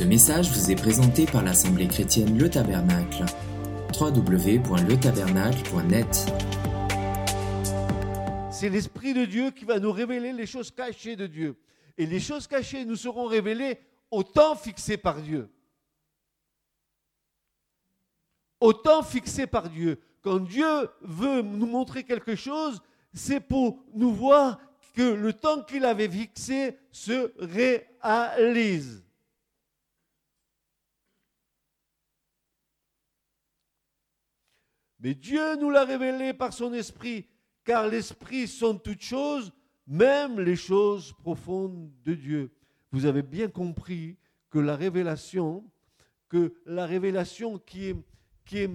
Ce message vous est présenté par l'Assemblée chrétienne Le Tabernacle. www.letabernacle.net C'est l'Esprit de Dieu qui va nous révéler les choses cachées de Dieu. Et les choses cachées nous seront révélées au temps fixé par Dieu. Au temps fixé par Dieu. Quand Dieu veut nous montrer quelque chose, c'est pour nous voir que le temps qu'il avait fixé se réalise. Mais Dieu nous l'a révélé par son esprit, car l'esprit sont toutes choses, même les choses profondes de Dieu. Vous avez bien compris que la révélation, que la révélation qui est,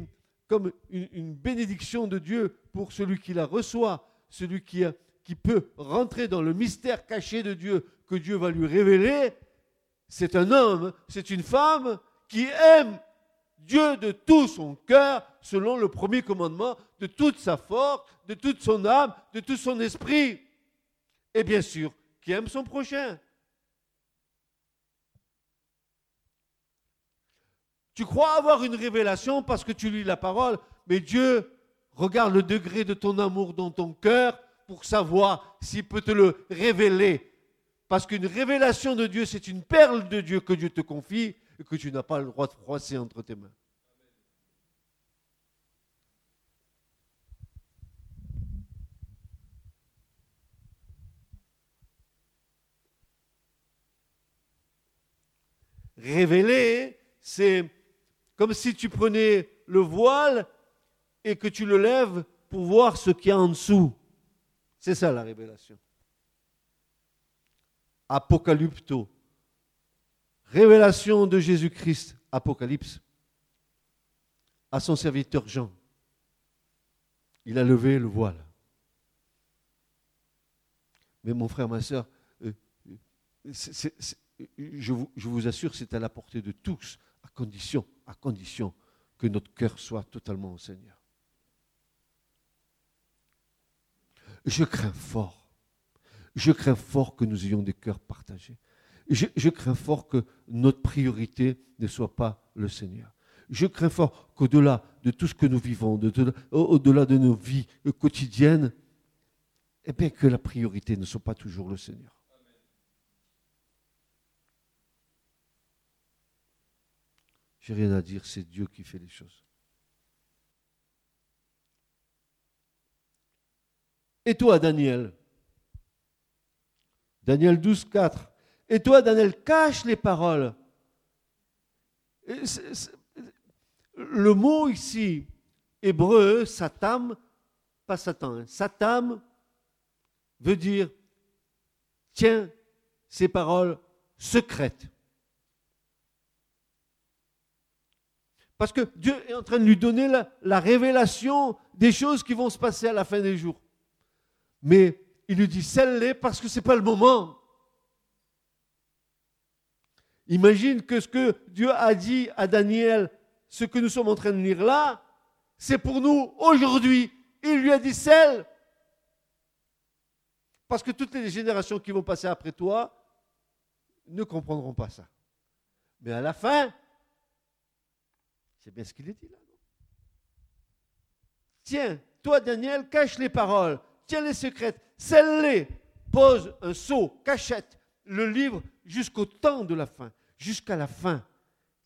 comme une, bénédiction de Dieu pour celui qui la reçoit, celui qui peut rentrer dans le mystère caché de Dieu que Dieu va lui révéler, c'est un homme, c'est une femme qui aime Dieu de tout son cœur, selon le premier commandement, de toute sa force, de toute son âme, de tout son esprit. Et bien sûr, qui aime son prochain. Tu crois avoir une révélation parce que tu lis la parole, mais Dieu regarde le degré de ton amour dans ton cœur pour savoir s'il peut te le révéler. Parce qu'une révélation de Dieu, c'est une perle de Dieu que Dieu te confie et que tu n'as pas le droit de froisser entre tes mains. Révéler, c'est comme si tu prenais le voile et que tu le lèves pour voir ce qu'il y a en dessous. C'est ça la révélation. Apocalypto. Révélation de Jésus-Christ, Apocalypse, à son serviteur Jean. Il a levé le voile. Mais mon frère, ma soeur, euh, je, vous, je vous assure, c'est à la portée de tous, à condition, à condition que notre cœur soit totalement au Seigneur. Je crains fort. Je crains fort que nous ayons des cœurs partagés. Je, crains fort que notre priorité ne soit pas le Seigneur. Je crains fort qu'au-delà de tout ce que nous vivons, au-delà de nos vies quotidiennes, eh bien que la priorité ne soit pas toujours le Seigneur. J'ai rien à dire, c'est Dieu qui fait les choses. Et toi, Daniel? Daniel 12, 4. Et toi, Daniel, cache les paroles. Le mot ici, hébreu, satam, pas satan, hein, satam veut dire tiens ces paroles secrètes. Parce que Dieu est en train de lui donner la, la révélation des choses qui vont se passer à la fin des jours. Mais il lui dit celle-les parce que ce n'est pas le moment. Imagine que ce que Dieu a dit à Daniel, ce que nous sommes en train de lire là, c'est pour nous aujourd'hui. Il lui a dit celle. Parce que toutes les générations qui vont passer après toi ne comprendront pas ça. Mais à la fin, c'est bien ce qu'il a dit là. Tiens, toi Daniel, cache les paroles, tiens les secrètes, celle-les, pose un sceau, cachette, le livre jusqu'au temps de la fin, jusqu'à la fin.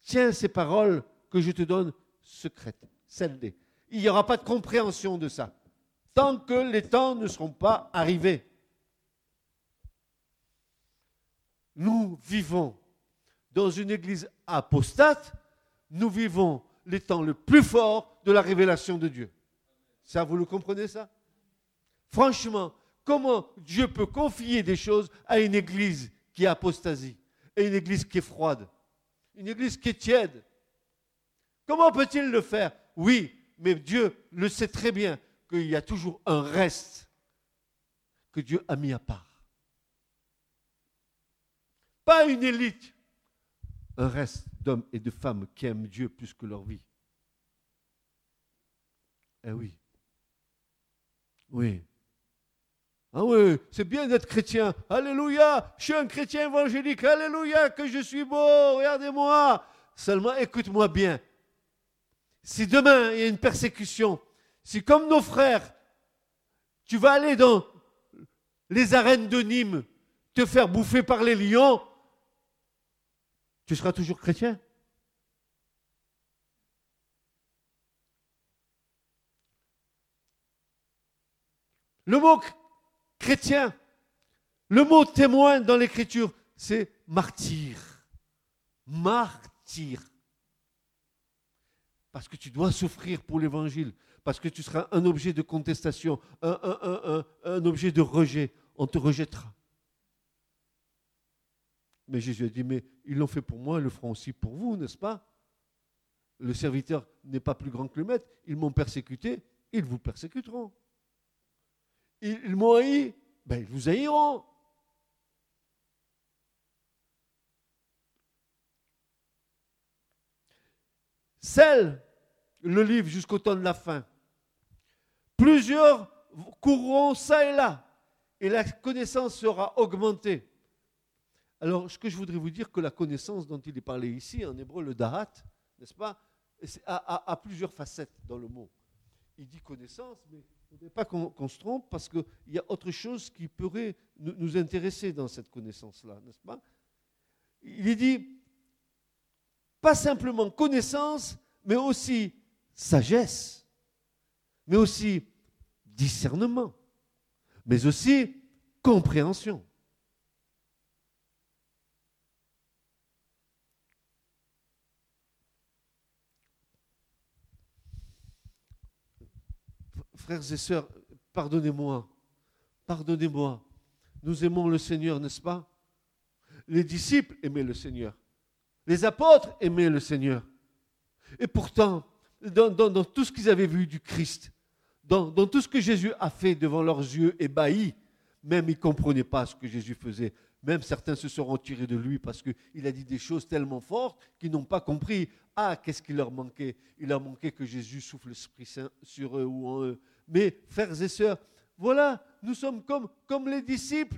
Tiens ces paroles que je te donne secrètes, celles-les. Il n'y aura pas de compréhension de ça, tant que les temps ne seront pas arrivés. Nous vivons dans une église apostate, nous vivons les temps le plus fort de la révélation de Dieu. Ça, vous le comprenez ça? Franchement, comment Dieu peut confier des choses à une église qui est apostasie et une église qui est froide, une église qui est tiède. Comment peut-il le faire? Oui, mais Dieu le sait très bien qu'il y a toujours un reste que Dieu a mis à part. Pas une élite, un reste d'hommes et de femmes qui aiment Dieu plus que leur vie. Eh oui. Oui. Ah oui, c'est bien d'être chrétien. Alléluia, je suis un chrétien évangélique. Alléluia, que je suis beau. Regardez-moi. Seulement, écoute-moi bien. Si demain il y a une persécution, si comme nos frères, tu vas aller dans les arènes de Nîmes, te faire bouffer par les lions, tu seras toujours chrétien. Le mot chrétien, le mot témoin dans l'écriture, c'est martyr. Martyr. Parce que tu dois souffrir pour l'évangile, parce que tu seras un objet de contestation, un, objet de rejet. On te rejettera. Mais Jésus a dit, mais ils l'ont fait pour moi, ils le feront aussi pour vous, n'est-ce pas? Le serviteur n'est pas plus grand que le maître, ils m'ont persécuté, ils vous persécuteront. Ils, m'ont haï, ben, ils vous haïront. Celle, le livre jusqu'au temps de la fin. Plusieurs courront ça et là, et la connaissance sera augmentée. Alors, ce que je voudrais vous dire, que la connaissance dont il est parlé ici, en hébreu, le dahat, n'est-ce pas, a, a, plusieurs facettes dans le mot. Il dit connaissance, mais ne faudrait pas qu'on se trompe parce qu'il y a autre chose qui pourrait nous, intéresser dans cette connaissance-là, n'est-ce pas? Il est dit pas simplement connaissance, mais aussi sagesse, mais aussi discernement, mais aussi compréhension. Frères et sœurs, pardonnez-moi, pardonnez-moi. Nous aimons le Seigneur, n'est-ce pas? Les disciples aimaient le Seigneur. Les apôtres aimaient le Seigneur. Et pourtant, dans, tout ce qu'ils avaient vu du Christ, dans, tout ce que Jésus a fait devant leurs yeux ébahis, même ils ne comprenaient pas ce que Jésus faisait. Même certains se sont retirés de lui parce qu'il a dit des choses tellement fortes qu'ils n'ont pas compris. Ah, qu'est-ce qui leur manquait? Il leur manquait que Jésus souffle l'Esprit Saint sur eux ou en eux. Mais, frères et sœurs, voilà, nous sommes comme, comme les disciples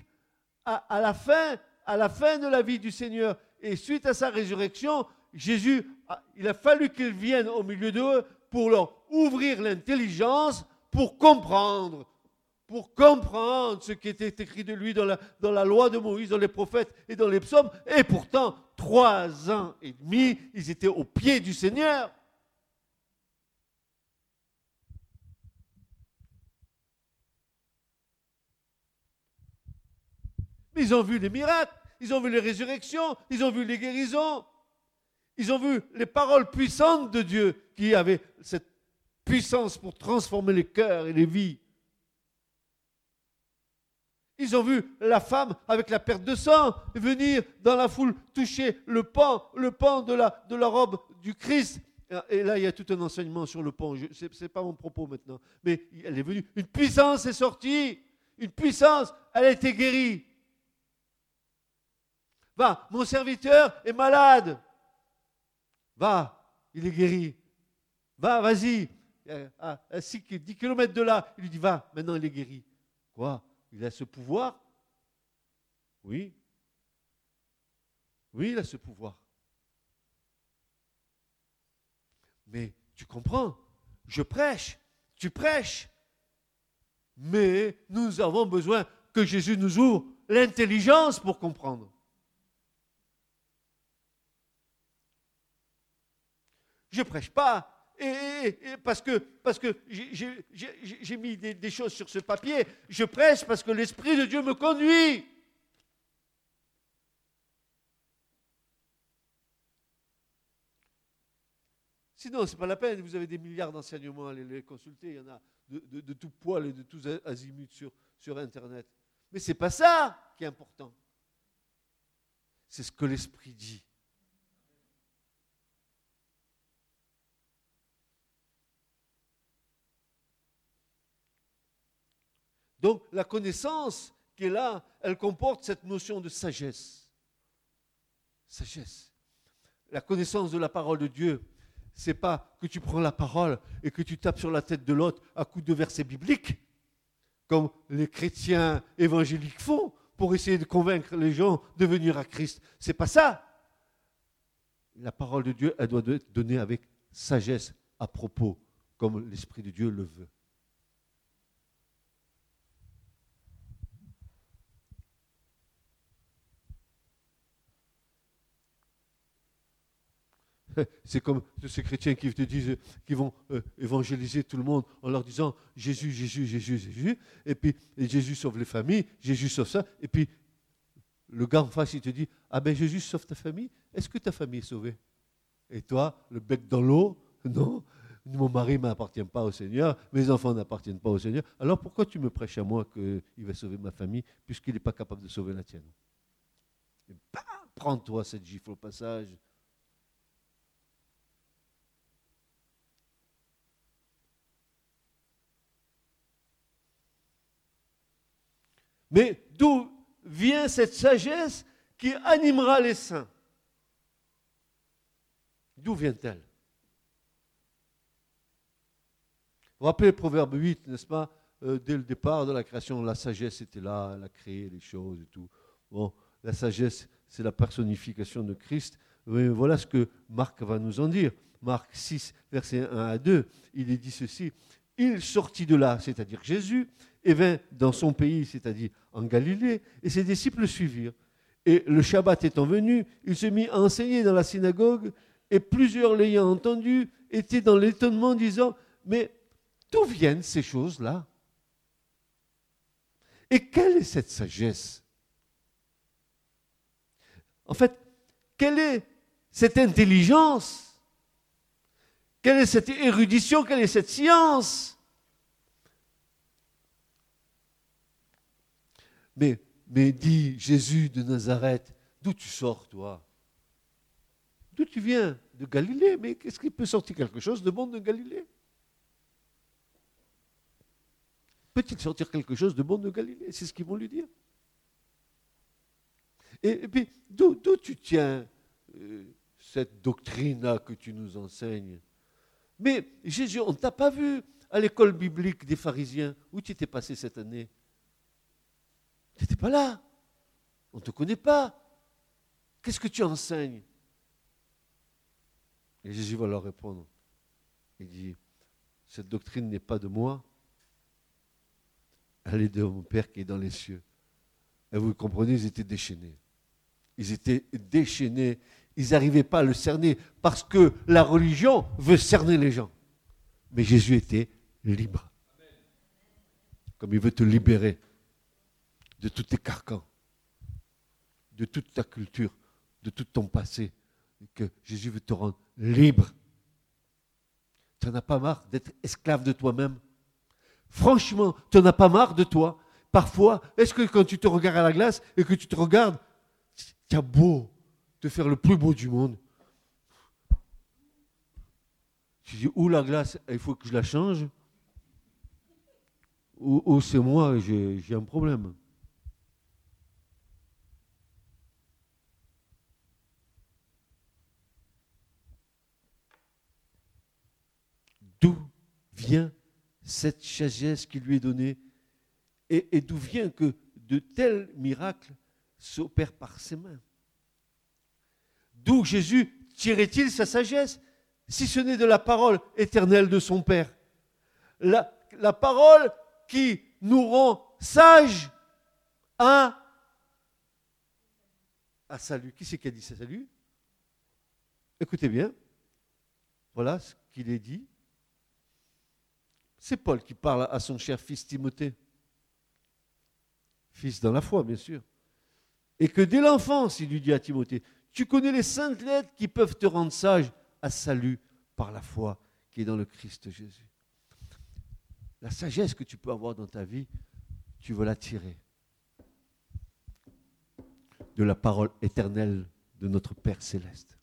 à, la fin, à la fin de la vie du Seigneur. Et suite à sa résurrection, Jésus, il a fallu qu'il vienne au milieu d'eux pour leur ouvrir l'intelligence, pour comprendre, pour comprendre ce qui était écrit de lui dans la, dans la loi de Moïse, dans les prophètes et dans les psaumes. Et pourtant, trois ans et demi, ils étaient au pied du Seigneur. Ils ont vu les miracles, ils ont vu les résurrections, ils ont vu les guérisons, ils ont vu les paroles puissantes de Dieu qui avaient cette puissance pour transformer les cœurs et les vies. Ils ont vu la femme avec la perte de sang venir dans la foule toucher le pan, le pan de la, de la robe du Christ. Et là, il y a tout un enseignement sur le pan. Ce n'est pas mon propos maintenant. Mais elle est venue. Une puissance est sortie. Une puissance, elle a été guérie. Va, mon serviteur est malade. Va, il est guéri. Va, vas-y. À, 10 km de là, il lui dit, va, maintenant il est guéri. Quoi? Il a ce pouvoir? Oui. Oui, il a ce pouvoir. Mais tu comprends, je prêche, tu prêches. Mais nous avons besoin que Jésus nous ouvre l'intelligence pour comprendre. Je prêche pas. Et, parce que, parce que j'ai mis des, choses sur ce papier, je prêche parce que l'Esprit de Dieu me conduit. Sinon, ce n'est pas la peine. Vous avez des milliards d'enseignements, allez les consulter. Il y en a de, de, tout poil et de tous azimuts sur, sur Internet. Mais ce n'est pas ça qui est important. C'est ce que l'Esprit dit. Donc la connaissance qui est là, elle comporte cette notion de sagesse. Sagesse. La connaissance de la parole de Dieu, c'est pas que tu prends la parole et que tu tapes sur la tête de l'autre à coups de versets bibliques, comme les chrétiens évangéliques font pour essayer de convaincre les gens de venir à Christ. C'est pas ça. La parole de Dieu, elle doit être donnée avec sagesse à propos, comme l'Esprit de Dieu le veut. C'est comme ces chrétiens qui te disent, qui vont euh, évangéliser tout le monde en leur disant Jésus, Jésus, Jésus, Jésus. Et puis Jésus sauve les familles, Jésus sauve ça. Et puis le gars en face, il te dit Ah ben Jésus sauve ta famille. Est-ce que ta famille est sauvée? Et toi, le bec dans l'eau Non, mon mari ne m'appartient pas au Seigneur, mes enfants n'appartiennent pas au Seigneur. Alors pourquoi tu me prêches à moi qu'il va sauver ma famille puisqu'il n'est pas capable de sauver la tienne? Prends-toi cette gifle au passage. Mais d'où vient cette sagesse qui animera les saints D'où vient-elle Vous rappelez Proverbe 8, n'est-ce pas euh, Dès le départ de la création, la sagesse était là, elle a créé les choses et tout. Bon, la sagesse, c'est la personnification de Christ. voilà ce que Marc va nous en dire. Marc 6, versets 1 à 2, il est dit ceci. Il sortit de là, c'est-à-dire Jésus, et vint dans son pays, c'est-à-dire en Galilée, et ses disciples le suivirent. Et le Shabbat étant venu, il se mit à enseigner dans la synagogue, et plusieurs l'ayant entendu étaient dans l'étonnement, disant, mais d'où viennent ces choses-là? Et quelle est cette sagesse? En fait, quelle est cette intelligence? Quelle est cette érudition? Quelle est cette science? Mais, mais dit Jésus de Nazareth, d'où tu sors, toi? D'où tu viens? De Galilée. Mais qu'est-ce qui peut sortir quelque chose de bon de Galilée? Peut-il sortir quelque chose de bon de Galilée? C'est ce qu'ils vont lui dire. Et, puis, d'où tu tiens euh, cette doctrine-là que tu nous enseignes? Mais Jésus, on ne t'a pas vu à l'école biblique des pharisiens. Où tu étais passé cette année? Tu n'étais pas là. On ne te connaît pas. Qu'est-ce que tu enseignes? Et Jésus va leur répondre. Il dit, cette doctrine n'est pas de moi, elle est de mon Père qui est dans les cieux. Et vous comprenez, ils étaient déchaînés. Ils étaient déchaînés. Ils n'arrivaient pas à le cerner parce que la religion veut cerner les gens. Mais Jésus était libre. Comme il veut te libérer de tous tes carcans, de toute ta culture, de tout ton passé, que Jésus veut te rendre libre. Tu n'en as pas marre d'être esclave de toi-même? Franchement, tu n'en as pas marre de toi? Parfois, est-ce que quand tu te regardes à la glace et que tu te regardes, tu as beau te faire le plus beau du monde Tu dis, où la glace, il faut que je la change ou c'est moi, j'ai un problème. D'où vient cette sagesse qui lui est donnée et, d'où vient que de tels miracles s'opèrent par ses mains? D'où Jésus tirait-il sa sagesse si ce n'est de la parole éternelle de son Père? La, parole qui nous rend sages à, à salut. Qui c'est qui a dit ça? Salut Écoutez bien. Voilà ce qu'il est dit. C'est Paul qui parle à son cher fils Timothée. Fils dans la foi, bien sûr. Et que dès l'enfance, il lui dit à Timothée, tu connais les saintes lettres qui peuvent te rendre sage à salut par la foi qui est dans le Christ Jésus. La sagesse que tu peux avoir dans ta vie, tu veux la tirer de la parole éternelle de notre Père céleste.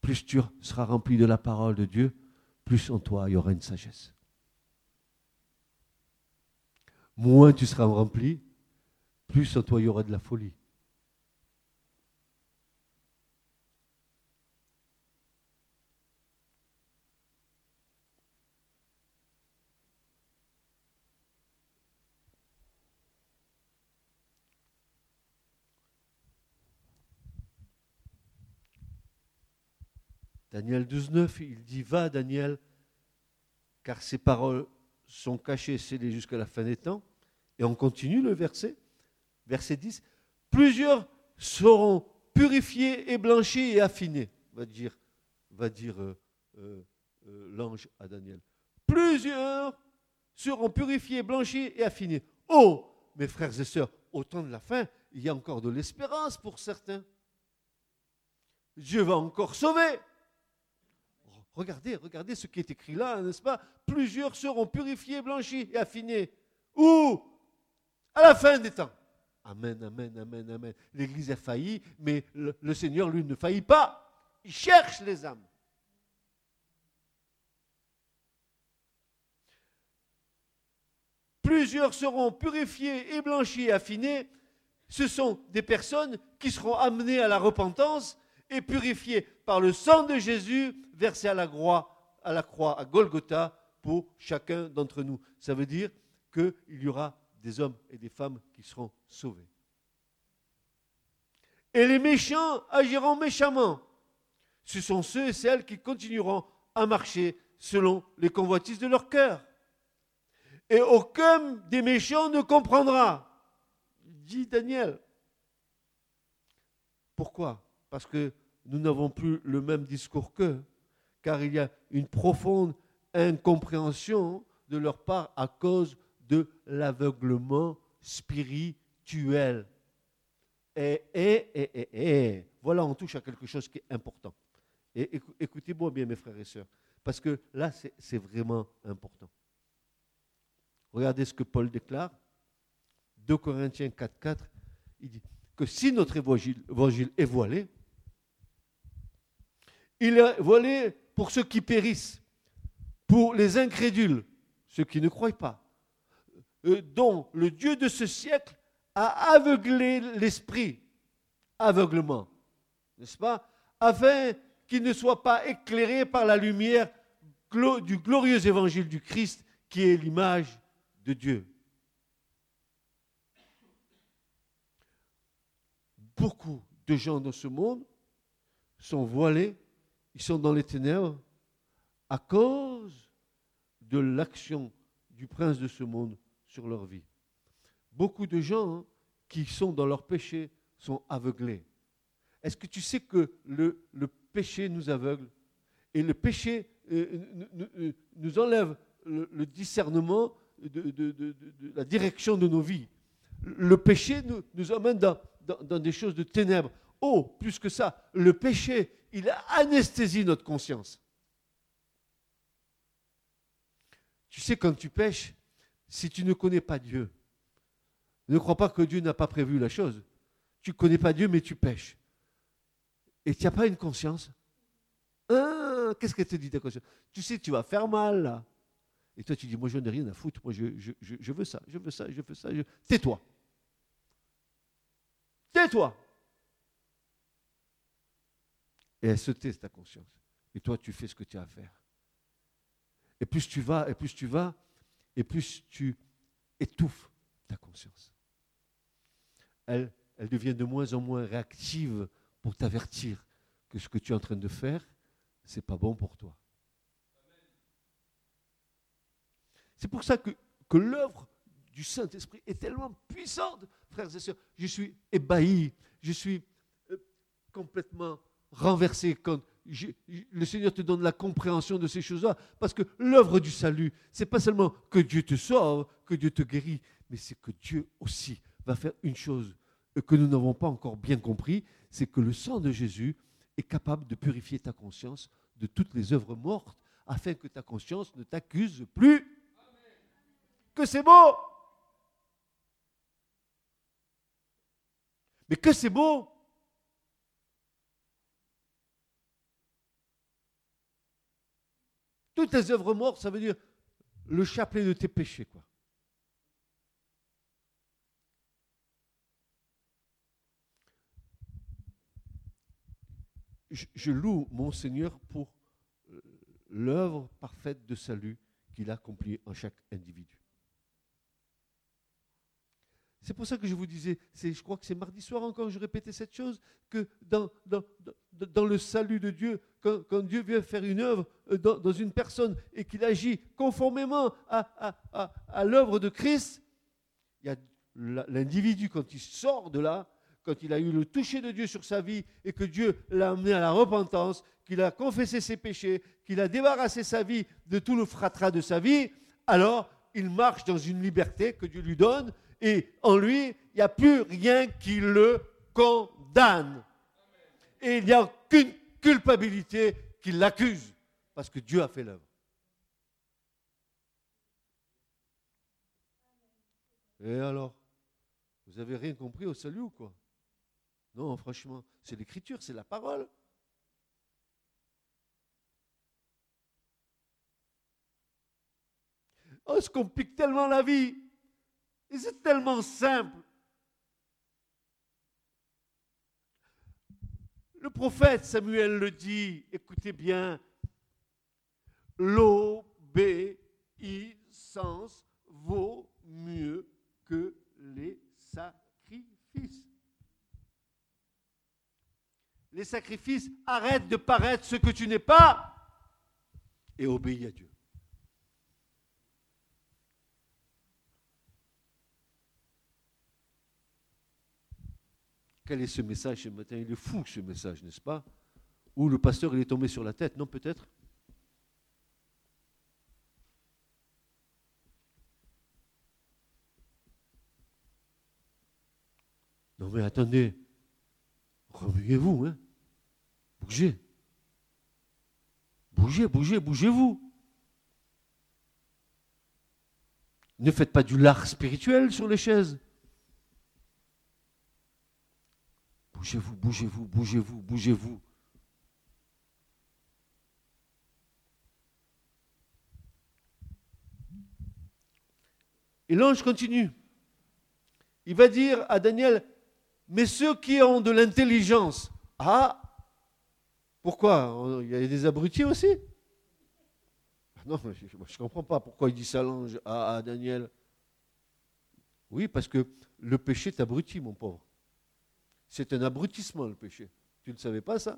Plus tu seras rempli de la parole de Dieu, plus en toi il y aura une sagesse moins tu seras rempli, plus en toi il y aura de la folie. Daniel 12.9, il dit, va Daniel, car ces paroles sont cachées, scellées jusqu'à la fin des temps. Et on continue le verset. Verset 10 Plusieurs seront purifiés et blanchis et affinés, va dire, va dire euh, euh, euh, l'ange à Daniel. Plusieurs seront purifiés, blanchis et affinés. Oh, mes frères et sœurs, au temps de la fin, il y a encore de l'espérance pour certains. Dieu va encore sauver. Regardez, regardez ce qui est écrit là, n'est-ce pas? Plusieurs seront purifiés, blanchis et affinés. Où? À la fin des temps. Amen, amen, amen, amen. L'Église a failli, mais le, Seigneur, lui, ne faillit pas. Il cherche les âmes. Plusieurs seront purifiés et blanchis et affinés. Ce sont des personnes qui seront amenées à la repentance et purifiées par le sang de Jésus versé à la croix, à, la croix, à Golgotha pour chacun d'entre nous. Ça veut dire qu'il y aura des hommes et des femmes qui seront sauvés. Et les méchants agiront méchamment. Ce sont ceux et celles qui continueront à marcher selon les convoitises de leur cœur. Et aucun des méchants ne comprendra, dit Daniel. Pourquoi Parce que nous n'avons plus le même discours qu'eux, car il y a une profonde incompréhension de leur part à cause de l'aveuglement spirituel. Et, et, et, et, voilà, on touche à quelque chose qui est important. Et écoutez-moi bien, mes frères et sœurs, parce que là, c'est vraiment important. Regardez ce que Paul déclare. 2 Corinthiens 4, 4, il dit que si notre évangile, évangile est voilé, il est voilé pour ceux qui périssent, pour les incrédules, ceux qui ne croient pas, euh, dont le Dieu de ce siècle a aveuglé l'esprit, aveuglement, n'est-ce pas, afin qu'il ne soit pas éclairé par la lumière du glorieux évangile du Christ qui est l'image de Dieu. Beaucoup de gens dans ce monde sont voilés, ils sont dans les ténèbres à cause de l'action du prince de ce monde sur leur vie. Beaucoup de gens hein, qui sont dans leur péché sont aveuglés. Est-ce que tu sais que le, péché nous aveugle? Et le péché euh, nous, enlève le, discernement de, la direction de nos vies Le péché nous, dans, dans des choses de ténèbres. Oh, plus que ça, le péché, il anesthésie notre conscience. Tu sais, quand tu pêches, si tu ne connais pas Dieu, ne crois pas que Dieu n'a pas prévu la chose. Tu ne connais pas Dieu, mais tu pêches. Et tu n'as pas une conscience? Ah, qu'est-ce qu'elle te dit ta conscience? Tu sais, tu vas faire mal là. Et toi, tu dis, moi, je n'ai rien à foutre. Moi, je, je, veux ça, je veux ça, je veux ça. Tais-toi. Tais-toi. Et elle se tait, ta conscience. Et toi, tu fais ce que tu as à faire. Et plus tu vas, et plus tu vas, et plus tu étouffes ta conscience. Elle, devient de moins en moins réactive pour t'avertir que ce que tu es en train de faire, ce n'est pas bon pour toi. C'est pour ça que, que l'œuvre du Saint-Esprit est tellement puissante, frères et sœurs. Je suis ébahi, je suis euh, complètement renversé quand le Seigneur te donne la compréhension de ces choses-là. Parce que l'œuvre du salut, c'est pas seulement que Dieu te sauve, que Dieu te guérit, mais c'est que Dieu aussi va faire une chose que nous n'avons pas encore bien compris, c'est que le sang de Jésus est capable de purifier ta conscience de toutes les œuvres mortes, afin que ta conscience ne t'accuse plus. Que c'est beau Mais que c'est beau Toutes les œuvres mortes, ça veut dire le chapelet de tes péchés. Je, loue mon Seigneur pour euh, l'œuvre parfaite de salut qu'il a accomplie en chaque individu. C'est pour ça que je vous disais, je crois que c'est mardi soir encore, je répétais cette chose, que dans, le salut de Dieu, quand, Dieu vient faire une œuvre euh, dans, une personne et qu'il agit conformément à, à, l'œuvre de Christ, il y a l'individu, quand il sort de là, quand il a eu le toucher de Dieu sur sa vie et que Dieu l'a amené à la repentance, qu'il a confessé ses péchés, qu'il a débarrassé sa vie de tout le fratras de sa vie, alors il marche dans une liberté que Dieu lui donne et en lui, il n'y a plus rien qui le condamne. Et il n'y a aucune culpabilité qui l'accuse parce que Dieu a fait l'œuvre. Et alors Vous avez rien compris au salut ou quoi? Non, franchement, c'est l'écriture, c'est la parole. Oh, se complique tellement la vie. Et c'est tellement simple. Le prophète Samuel le dit, écoutez bien, l'obéissance vaut mieux que les sacrifices. Les sacrifices arrêtent de paraître ce que tu n'es pas et obéis à Dieu. Quel est ce message ce matin? Il est fou ce message, n'est-ce pas? Ou le pasteur il est tombé sur la tête, non peut-être? Non mais attendez, remuez-vous, hein Bougez. Bougez, bougez, bougez-vous. Ne faites pas du lard spirituel sur les chaises. Bougez-vous, bougez-vous, bougez-vous, bougez-vous. Et l'ange continue. Il va dire à Daniel, mais ceux qui ont de l'intelligence, ah, pourquoi? Il y a des abrutis aussi Non, je ne comprends pas pourquoi il dit ça l'ange à, Daniel. Oui, parce que le péché t'abrutit, mon pauvre. C'est un abrutissement le péché. Tu ne savais pas ça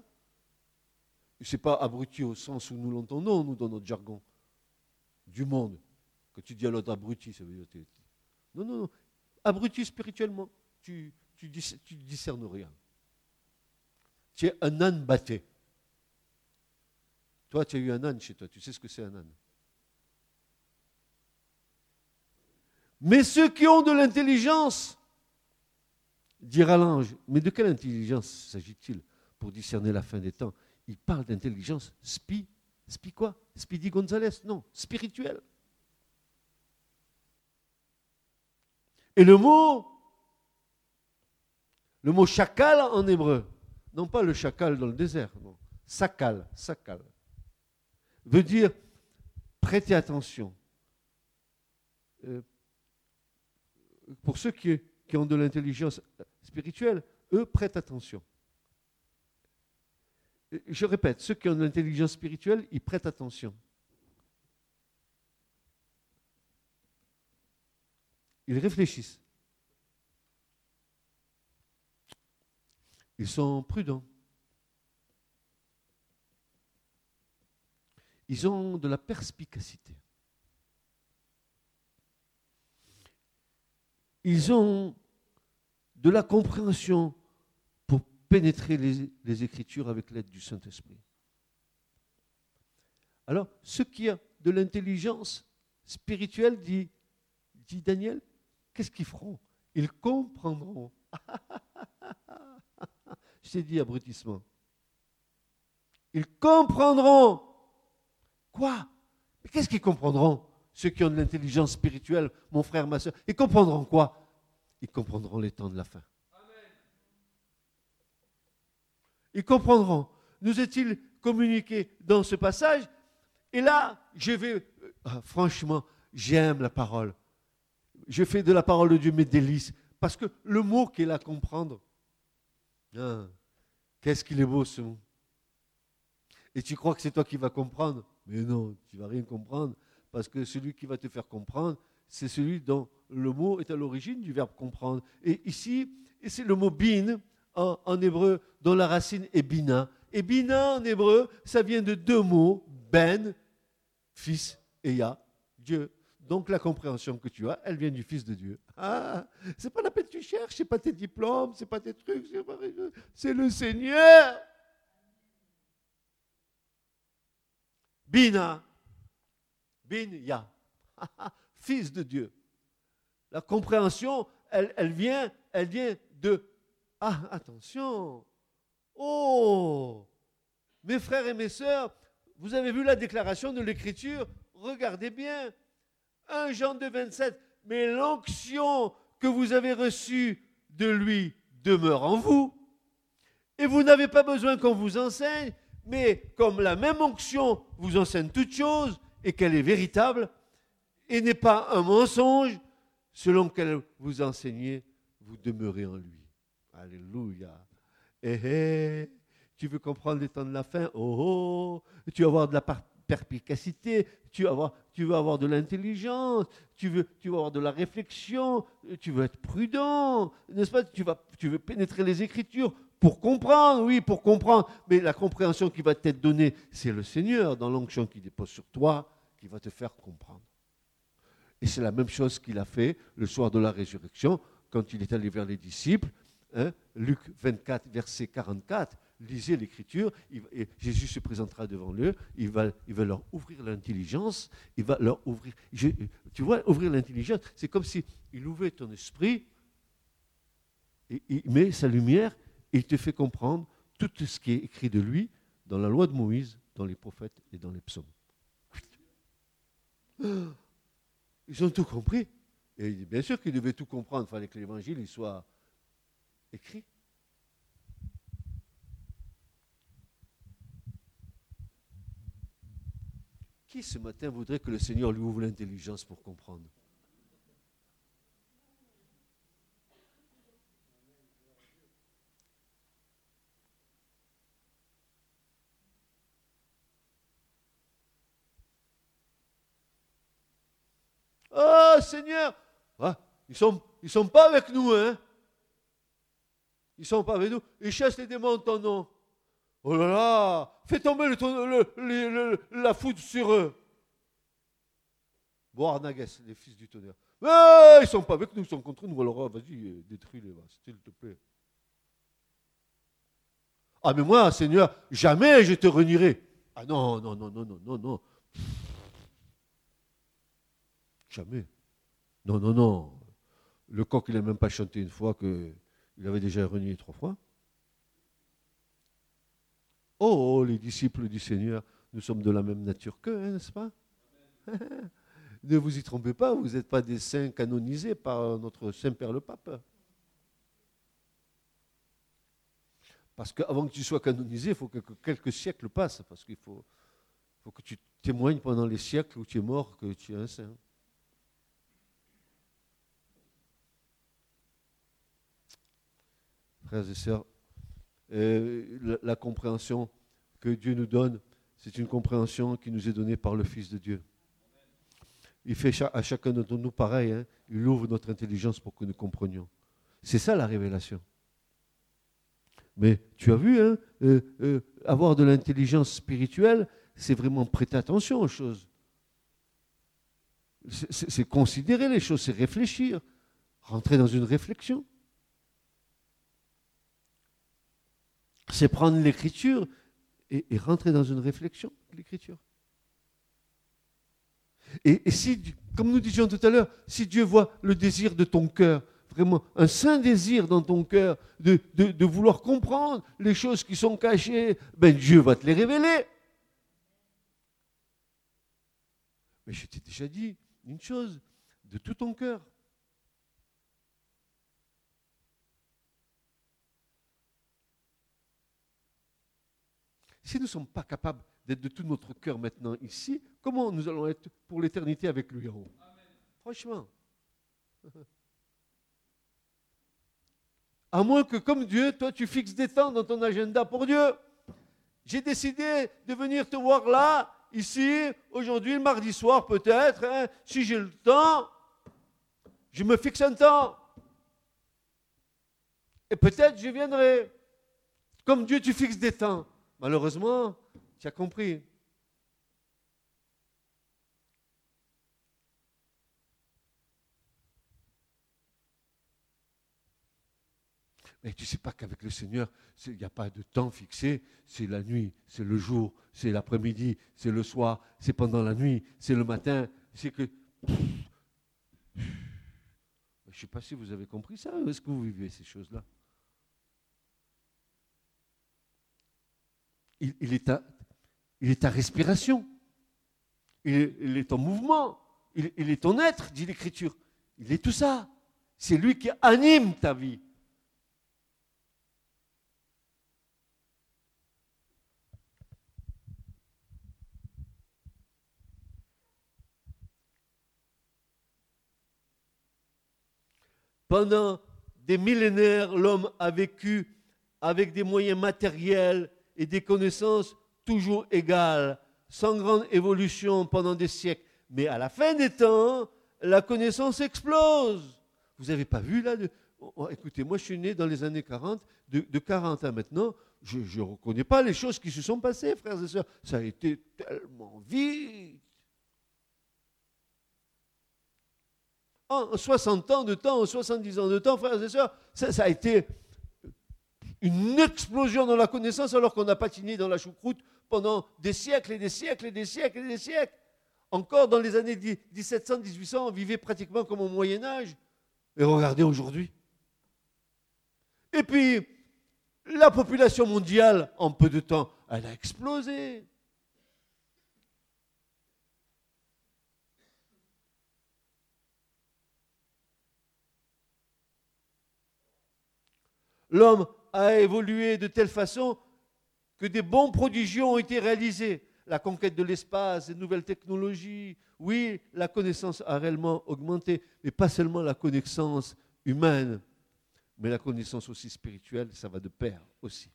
Ce n'est pas abruti au sens où nous l'entendons, nous, dans notre jargon du monde. Quand tu dis à l'autre abruti, ça veut dire. Non, non, non. Abruti spirituellement. Tu, tu, tu discernes rien. Tu es un âne batté. Toi, tu as eu un âne chez toi. Tu sais ce que c'est un âne. Mais ceux qui ont de l'intelligence, Dira l'ange, mais de quelle intelligence s'agit-il pour discerner la fin des temps? Il parle d'intelligence spi, spi quoi? Gonzalez? Non, spirituelle. Et le mot, le mot chacal en hébreu, non pas le chacal dans le désert, non, sakal, sakal, veut dire prêter attention. Euh, pour ceux qui ont de l'intelligence spirituelle, eux prêtent attention. Je répète, ceux qui ont de l'intelligence spirituelle, ils prêtent attention. Ils réfléchissent. Ils sont prudents. Ils ont de la perspicacité. ils ont de la compréhension pour pénétrer les, Écritures avec l'aide du Saint-Esprit. Alors, ceux qui ont de l'intelligence spirituelle, dit, dit Daniel, qu'est-ce qu'ils feront? Ils comprendront. Je t'ai dit abrutissement. Ils comprendront. Quoi? Mais qu'est-ce qu'ils comprendront ceux qui ont de l'intelligence spirituelle, mon frère, ma soeur, ils comprendront quoi? Ils comprendront les temps de la fin. Ils comprendront. Nous est-il communiqué dans ce passage? Et là, je vais, euh, ah, franchement, j'aime la parole. Je fais de la parole de Dieu mes délices. Parce que le mot qu'il a à comprendre, ah, qu'est-ce qu'il est beau ce mot. Et tu crois que c'est toi qui vas comprendre? Mais non, tu ne vas rien comprendre parce que celui qui va te faire comprendre, c'est celui dont le mot est à l'origine du verbe comprendre. Et ici, c'est le mot bin en, hébreu dont la racine est bina. Et bina en hébreu, ça vient de deux mots, ben, fils, et ya, Dieu. Donc la compréhension que tu as, elle vient du Fils de Dieu. Ah, c'est pas la peine que tu cherches, c'est pas tes diplômes, c'est pas tes trucs, c'est le Seigneur. Bina, bin ya, Fils de Dieu. La compréhension, elle, vient, elle vient de ah attention, oh, mes frères et mes sœurs, vous avez vu la déclaration de l'Écriture, regardez bien. 1 Jean 2, 27. Mais l'onction que vous avez reçue de lui demeure en vous. Et vous n'avez pas besoin qu'on vous enseigne, mais comme la même onction vous enseigne toutes choses et qu'elle est véritable et n'est pas un mensonge, selon qu'elle vous enseignez, vous demeurez en lui. Alléluia. Eh, eh, tu veux comprendre les temps de la fin? Oh, oh tu vas avoir de la perspicacité, tu vas veux avoir de l'intelligence, tu veux, avoir de la réflexion, tu veux être prudent, n'est-ce pas? Tu, vas, veux pénétrer les Écritures pour comprendre, oui, pour comprendre. Mais la compréhension qui va t'être donnée, c'est le Seigneur, dans l'onction qui dépose sur toi, qui va te faire comprendre. Et c'est la même chose qu'il a fait le soir de la résurrection, quand il est allé vers les disciples. Hein, Luc 24, verset 44 lisez l'Écriture, Jésus se présentera devant eux, il va, leur ouvrir l'intelligence, il va leur ouvrir. tu vois, ouvrir l'intelligence, c'est comme s'il il ouvrait ton esprit, et il met sa lumière, et il te fait comprendre tout ce qui est écrit de lui dans la loi de Moïse, dans les prophètes et dans les psaumes. Ils ont tout compris. Et bien sûr qu'ils devaient tout comprendre, il fallait que l'évangile soit écrit. Qui ce matin voudrait que le Seigneur lui ouvre l'intelligence pour comprendre Oh Ah, Ils ne sont, pas avec nous, hein Ils ne sont pas avec nous. Ils chassent les démons en ton nom. Oh là là, fais tomber le, la foudre sur eux. Bon, les fils du tonnerre. Mais ils ne sont pas avec nous, ils sont contre nous. Alors, vas-y, détruis-les, s'il te plaît. Ah, mais moi, Seigneur, jamais je te renierai. Ah non, non, non, non, non, non, non. Jamais. Non, non, non. Le coq, il n'a même pas chanté une fois qu'il avait déjà renié trois fois. Oh, les disciples du Seigneur, nous sommes de la même nature qu'eux, hein, n'est-ce pas? Ne vous y trompez pas, vous n'êtes pas des saints canonisés par notre Saint-Père le Pape. Parce qu'avant que tu sois canonisé, il faut que quelques siècles passent, parce qu'il faut, faut que tu témoignes pendant les siècles où tu es mort que tu es un saint. Frères et sœurs, la, compréhension que Dieu nous donne, c'est une compréhension qui nous est donnée par le Fils de Dieu. Il fait à chacun d'entre nous pareil, hein. il ouvre notre intelligence pour que nous comprenions. C'est ça la révélation. Mais tu as vu, hein, euh, euh, avoir de l'intelligence spirituelle, c'est vraiment prêter attention aux choses. C'est considérer les choses, c'est réfléchir, rentrer dans une réflexion. C'est prendre l'écriture et, rentrer dans une réflexion de l'écriture. Et, si, comme nous disions tout à l'heure, si Dieu voit le désir de ton cœur, vraiment un saint désir dans ton cœur de, de, vouloir comprendre les choses qui sont cachées, ben Dieu va te les révéler. Mais je t'ai déjà dit une chose, de tout ton cœur. Si nous ne sommes pas capables d'être de tout notre cœur maintenant ici, comment nous allons être pour l'éternité avec lui en haut? Franchement. À moins que, comme Dieu, toi, tu fixes des temps dans ton agenda pour Dieu. J'ai décidé de venir te voir là, ici, aujourd'hui, mardi soir peut-être. Hein. si j'ai le temps, je me fixe un temps. Et peut-être je viendrai. Comme Dieu, tu fixes des temps. Malheureusement, tu as compris. Mais tu ne sais pas qu'avec le Seigneur, il n'y a pas de temps fixé. C'est la nuit, c'est le jour, c'est l'après-midi, c'est le soir, c'est pendant la nuit, c'est le matin. C'est que. Je ne sais pas si vous avez compris ça. Est-ce que vous vivez ces choses-là il, est ta, il respiration. Il est, ton mouvement. Il, il est ton être, dit l'Écriture. Il est tout ça. C'est lui qui anime ta vie. Pendant des millénaires, l'homme a vécu avec des moyens matériels et des connaissances toujours égales, sans grande évolution pendant des siècles. Mais à la fin des temps, la connaissance explose. Vous n'avez pas vu là oh, oh, Écoutez, moi je suis né dans les années 40, de, 40 à maintenant, je ne reconnais pas les choses qui se sont passées, frères et sœurs. Ça a été tellement vite. en 60 ans de temps, en 70 ans de temps, frères et sœurs, ça, a été une explosion dans la connaissance alors qu'on a patiné dans la choucroute pendant des siècles et des siècles et des siècles et des siècles. Encore dans les années 1700, 1800, on vivait pratiquement comme au Moyen Âge. Et regardez aujourd'hui. Et puis, la population mondiale, en peu de temps, elle a explosé. L'homme a évolué de telle façon que des bons prodigieux ont été réalisés. La conquête de l'espace, les nouvelles technologies, oui, la connaissance a réellement augmenté, mais pas seulement la connaissance humaine, mais la connaissance aussi spirituelle, ça va de pair aussi.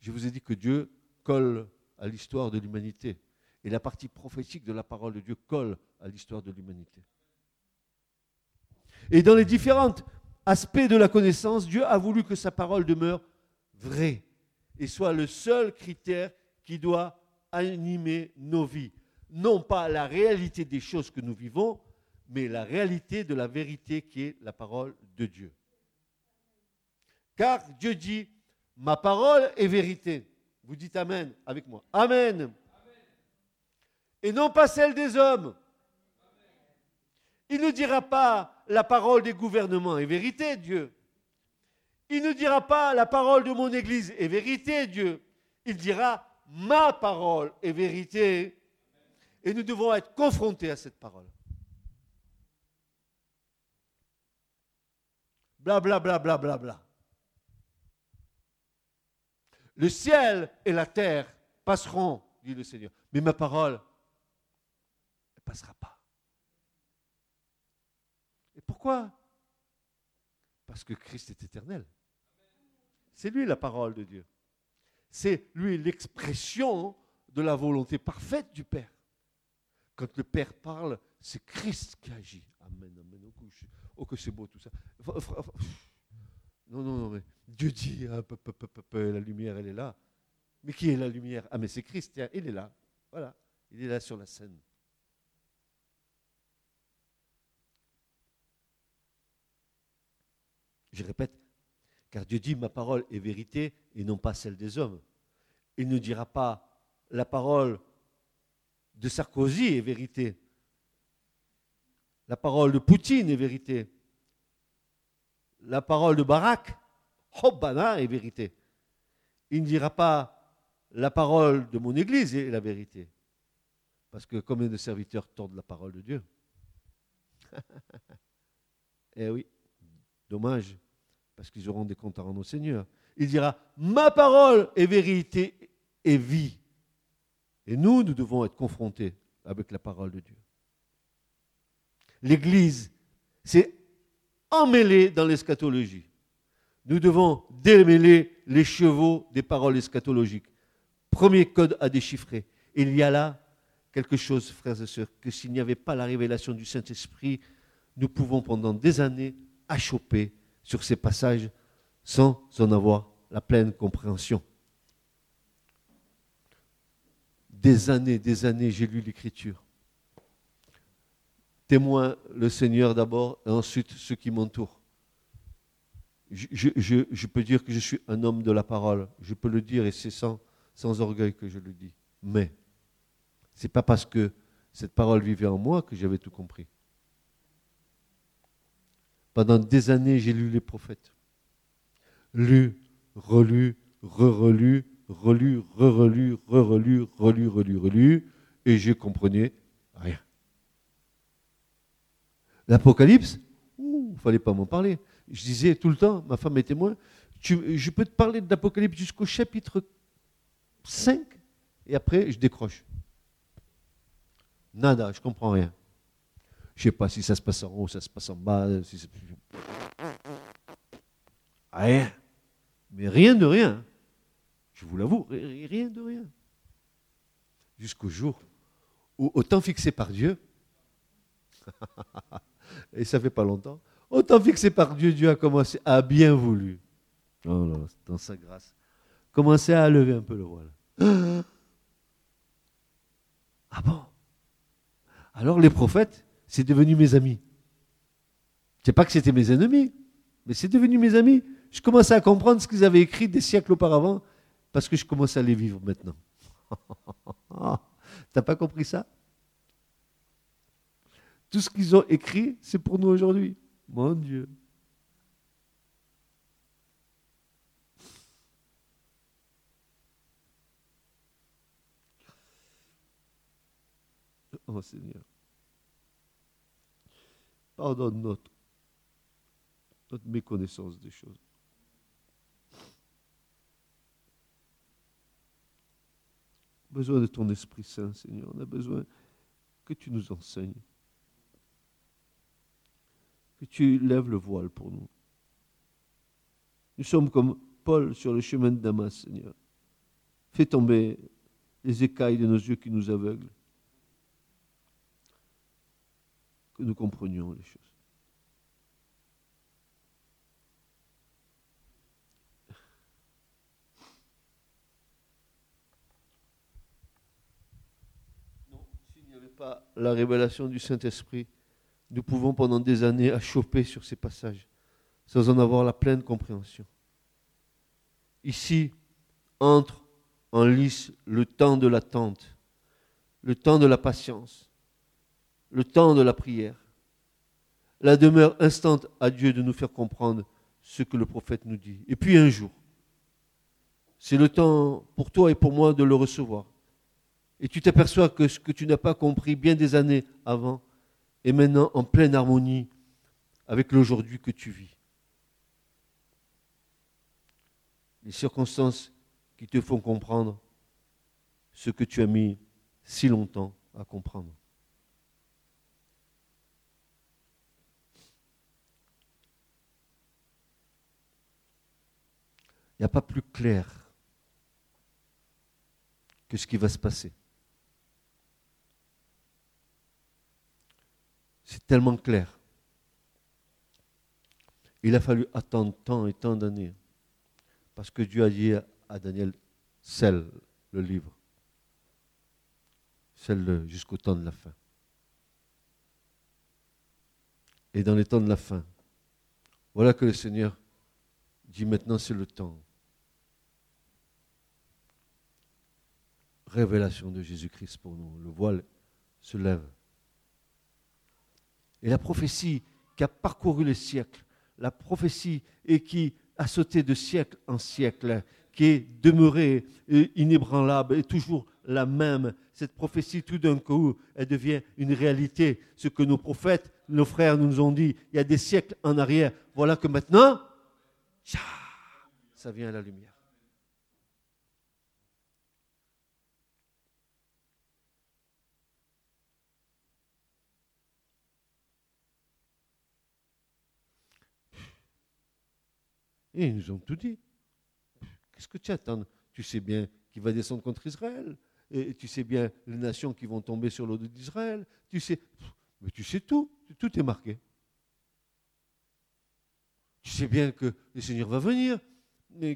Je vous ai dit que Dieu colle à l'histoire de l'humanité, et la partie prophétique de la parole de Dieu colle à l'histoire de l'humanité. Et dans les différentes aspect de la connaissance, Dieu a voulu que sa parole demeure vraie et soit le seul critère qui doit animer nos vies. Non pas la réalité des choses que nous vivons, mais la réalité de la vérité qui est la parole de Dieu. Car Dieu dit, ma parole est vérité. Vous dites Amen avec moi. Amen. Et non pas celle des hommes. Il ne dira pas la parole des gouvernements est vérité, Dieu. Il ne dira pas la parole de mon Église est vérité, Dieu. Il dira ma parole est vérité. Et nous devons être confrontés à cette parole. Bla bla bla bla bla bla. Le ciel et la terre passeront, dit le Seigneur. Mais ma parole ne passera pas. Pourquoi? Parce que Christ est éternel. C'est lui la parole de Dieu. C'est lui l'expression de la volonté parfaite du Père. Quand le Père parle, c'est Christ qui agit. Amen, amen. Oh, que c'est beau tout ça. Non, non, non, mais Dieu dit, ah, la lumière, elle est là. Mais qui est la lumière? Ah, mais c'est Christ, il est là. Voilà, il est là sur la scène. Je répète, car Dieu dit, ma parole est vérité et non pas celle des hommes. Il ne dira pas, la parole de Sarkozy est vérité. La parole de Poutine est vérité. La parole de Barak, Hobbana est vérité. Il ne dira pas, la parole de mon Église est la vérité. Parce que combien de serviteurs tordent la parole de Dieu? Eh oui, dommage parce qu'ils auront des comptes à rendre au Seigneur. Il dira, ma parole est vérité et vie. Et nous, nous devons être confrontés avec la parole de Dieu. L'Église s'est emmêlée dans l'eschatologie. Nous devons démêler les chevaux des paroles eschatologiques. Premier code à déchiffrer. Il y a là quelque chose, frères et sœurs, que s'il n'y avait pas la révélation du Saint-Esprit, nous pouvons pendant des années achoper sur ces passages sans en avoir la pleine compréhension. Des années, des années, j'ai lu l'Écriture. Témoin le Seigneur d'abord et ensuite ceux qui m'entourent. Je, peux dire que je suis un homme de la parole. Je peux le dire et c'est sans, sans orgueil que je le dis. Mais ce n'est pas parce que cette parole vivait en moi que j'avais tout compris. Pendant des années, j'ai lu les prophètes. Lu, relu, re-relu, relu, re-relu, re-relu, relu, relu, relu, et je comprenais rien. L'Apocalypse, il fallait pas m'en parler. Je disais tout le temps, ma femme est témoin, je peux te parler de l'Apocalypse jusqu'au chapitre 5, et après, je décroche. Nada, je comprends rien. Je sais pas si ça se passe en haut, ça se passe en bas. Rien. Mais rien de rien. Je vous l'avoue, rien de rien. Jusqu'au jour où, au temps fixé par Dieu, et ça fait pas longtemps, au temps fixé par Dieu, Dieu a commencé, a bien voulu, oh dans sa grâce, commencer à lever un peu le voile. Ah bon? Alors les prophètes, c'est devenu mes amis. C'est pas que c'était mes ennemis, mais c'est devenu mes amis. Je commençais à comprendre ce qu'ils avaient écrit des siècles auparavant, parce que je commençais à les vivre maintenant. T'as pas compris ça? Tout ce qu'ils ont écrit, c'est pour nous aujourd'hui. Mon Dieu. Oh Seigneur. Pardonne notre, méconnaissance des choses. besoin de ton Esprit Saint, Seigneur. On a besoin que tu nous enseignes. Que tu lèves le voile pour nous. Nous sommes comme Paul sur le chemin de Damas, Seigneur. Fais tomber les écailles de nos yeux qui nous aveuglent. Que nous comprenions les choses. pas la révélation du Saint-Esprit, nous pouvons pendant des années achoper sur ces passages sans en avoir la pleine compréhension. Ici entre en lice le temps de l'attente, le temps de la patience, le temps de la prière, la demeure instante à Dieu de nous faire comprendre ce que le prophète nous dit. Et puis un jour, c'est le temps pour toi et pour moi de le recevoir. Et tu t'aperçois que ce que tu n'as pas compris bien des années avant est maintenant en pleine harmonie avec l'aujourd'hui que tu vis. Les circonstances qui te font comprendre ce que tu as mis si longtemps à comprendre. Il n'y a pas plus clair que ce qui va se passer. C'est tellement clair. Il a fallu attendre tant et tant d'années. Parce que Dieu a dit à Daniel, scelle le livre. Scelle-le jusqu'au temps de la fin. Et dans les temps de la fin, voilà que le Seigneur dit maintenant c'est le temps. Révélation de Jésus-Christ pour nous. Le voile se lève. Et la prophétie qui a parcouru les siècles, la prophétie et qui a sauté de siècle en siècle, qui est demeurée inébranlable et toujours la même. Cette prophétie, tout d'un coup, elle devient une réalité. Ce que nos prophètes, nos frères nous ont dit il y a des siècles en arrière, voilà que maintenant, ça vient à la lumière. Et ils nous ont tout dit. Qu'est-ce que tu attends? Tu sais bien qu'il va descendre contre Israël. Et tu sais bien les nations qui vont tomber sur l'eau d'Israël. Tu sais, mais tu sais tout. Tout est marqué. Tu sais bien que le Seigneur va venir,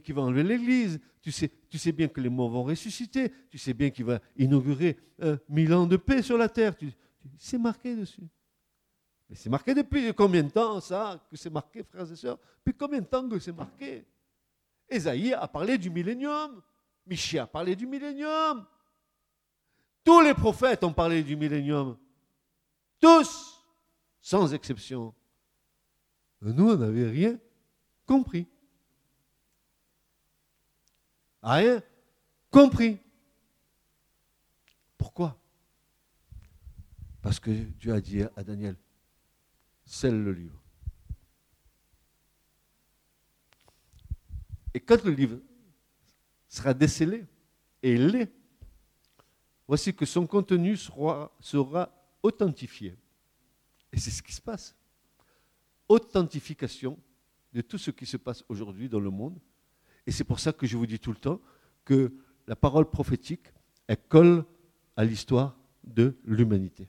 qu'il va enlever l'Église. Tu sais, tu bien que les morts vont ressusciter. Tu sais bien qu'il va inaugurer un mille ans de paix sur la terre. c'est marqué dessus. Mais c'est marqué depuis combien de temps ça que c'est marqué, frères et sœurs? Depuis combien de temps que c'est marqué? Esaïe a parlé du millénium. Michée a parlé du millénium. Tous les prophètes ont parlé du millénium. Tous, sans exception. Nous, on n'avait rien compris. Rien compris. Pourquoi? Parce que Dieu a dit à Daniel, scelle le livre. Et quand le livre sera décelé, et il l'est, voici que son contenu sera, authentifié. Et c'est ce qui se passe. Authentification de tout ce qui se passe aujourd'hui dans le monde. Et c'est pour ça que je vous dis tout le temps que la parole prophétique, elle colle à l'histoire de l'humanité.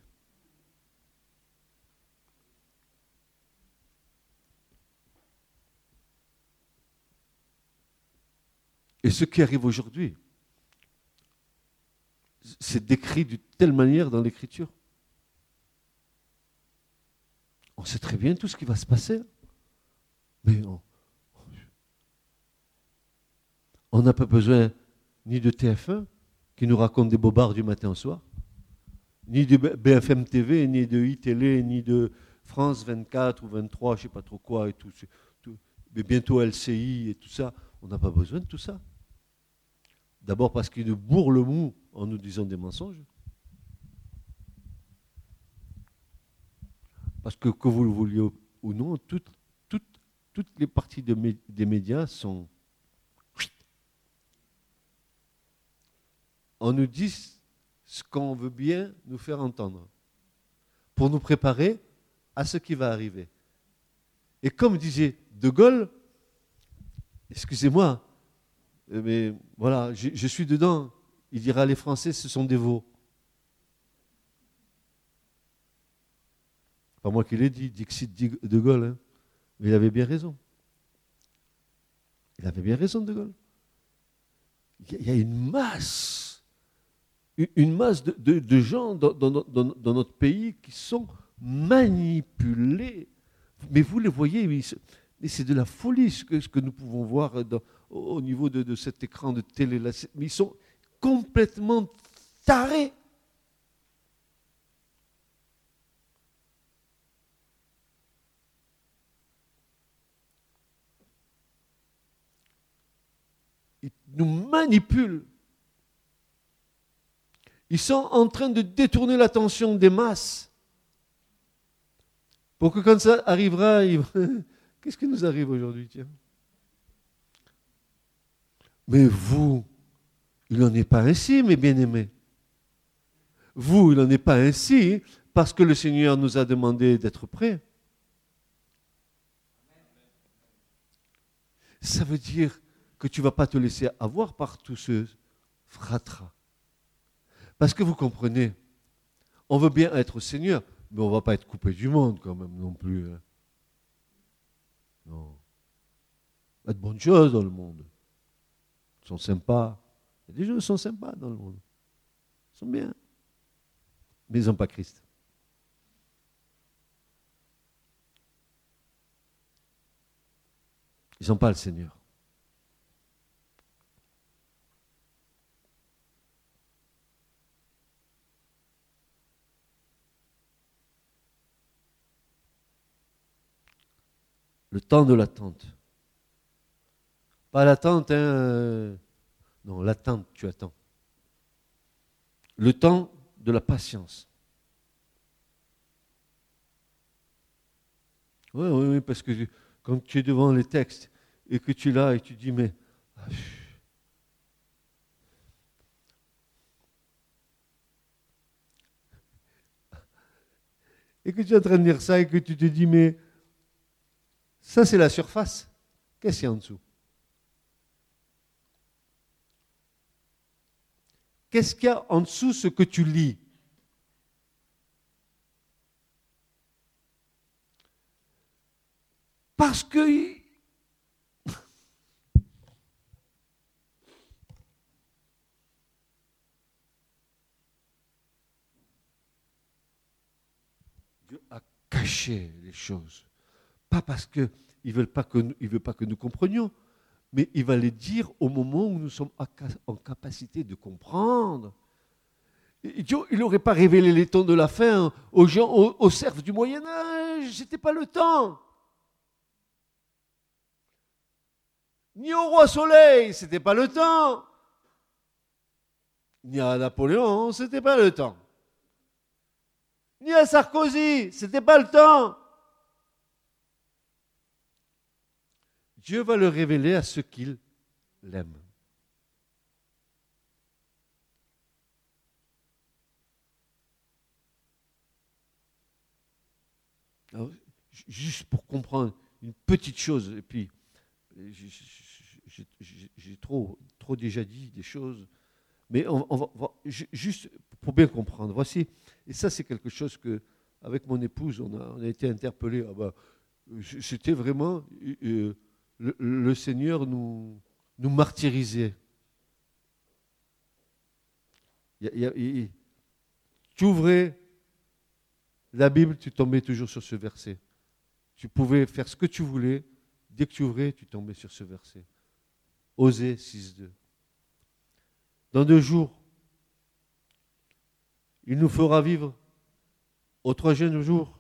Et ce qui arrive aujourd'hui, c'est décrit de telle manière dans l'Écriture. On sait très bien tout ce qui va se passer. Mais on n'a pas besoin ni de TF1 qui nous raconte des bobards du matin au soir, ni de BFM TV, ni de iTélé, ni de France 24 ou 23, je ne sais pas trop quoi, et tout, tout, mais bientôt LCI et tout ça. On n'a pas besoin de tout ça. D'abord parce qu'ils nous bourrent le mou en nous disant des mensonges. Parce que, que vous le vouliez ou non, toutes, les parties des médias sont. On nous dit ce qu'on veut bien nous faire entendre pour nous préparer à ce qui va arriver. Et comme disait De Gaulle, excusez-moi, mais voilà, je, suis dedans. Il dira les Français, ce sont des veaux. Pas moi qui l'ai dit, Dixit de Gaulle. Hein. Mais il avait bien raison. Il avait bien raison, de Gaulle. Il y a une masse, une masse de, gens dans, dans, notre pays qui sont manipulés. Mais vous les voyez, c'est de la folie ce que, ce que nous pouvons voir dans, au niveau de, cet écran de télé. Mais ils sont complètement tarés. Ils nous manipulent. Ils sont en train de détourner l'attention des masses. Pour que quand ça arrivera, qu'est-ce qui nous arrive aujourd'hui, tiens? Mais vous, il n'en est pas ainsi, mes bien-aimés. Vous, il n'en est pas ainsi parce que le Seigneur nous a demandé d'être prêts. Ça veut dire que tu ne vas pas te laisser avoir par tous ce fratras. Parce que vous comprenez, on veut bien être Seigneur, mais on ne va pas être coupé du monde quand même non plus. Hein. Non. Il y a dans le monde sont sympas. Il des gens sont sympas dans le monde. Ils sont bien. Mais ils n'ont pas Christ. Ils n'ont pas le Seigneur. Le temps de l'attente. Pas l'attente, hein. Euh, non, l'attente, tu attends. Le temps de la patience. Oui, oui, oui, parce que quand tu es devant les textes et que tu là et tu dis, mais. Ah, et que tu es en train de dire ça et que tu te dis, mais ça c'est la surface. Qu'est-ce qu'il y a en dessous? Qu'est-ce qu'il y a en dessous ce que tu lis? Parce que Dieu a caché les choses. Pas parce qu'il ne veut, pas que nous comprenions, mais il va les dire au moment où nous sommes en capacité de comprendre. Il n'aurait pas révélé les temps de la fin aux gens, aux serfs du Moyen Âge. C'était pas le temps. Ni au roi Soleil, c'était pas le temps. Ni à Napoléon, c'était pas le temps. Ni à Sarkozy, c'était pas le temps. Dieu va le révéler à ceux qu'il l'aime. juste pour comprendre une petite chose, et puis j'ai trop, trop déjà dit des choses, mais on, juste pour bien comprendre. Voici, et ça c'est quelque chose que, avec mon épouse, on a, été interpellé. Ah ben, C'était vraiment euh, le, Seigneur nous, martyrisait. tu ouvrais la Bible, tu tombais toujours sur ce verset. Tu pouvais faire ce que tu voulais. Dès que tu ouvrais, tu tombais sur ce verset. Osée 6.2. Dans deux jours, il nous fera vivre. Au troisième jour,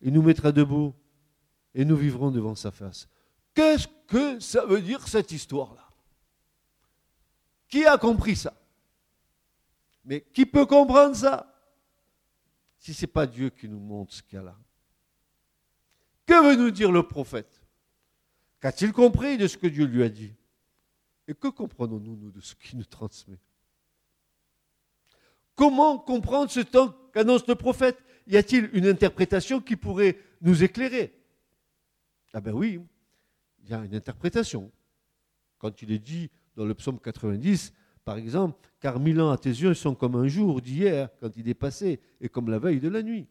il nous mettra debout et nous vivrons devant sa face. Qu'est-ce que ça veut dire cette histoire-là? Qui a compris ça? Mais qui peut comprendre ça? Si ce n'est pas Dieu qui nous montre ce qu'il y a là. Que veut nous dire le prophète? Qu'a-t-il compris de ce que Dieu lui a dit? Et que comprenons-nous, nous, de ce qu'il nous transmet? Comment comprendre ce temps qu'annonce le prophète? Y a-t-il une interprétation qui pourrait nous éclairer? Ah ben oui, il y a une interprétation. Quand il est dit dans le psaume 90, par exemple, car mille ans à tes yeux sont comme un jour d'hier quand il est passé et comme la veille de la nuit.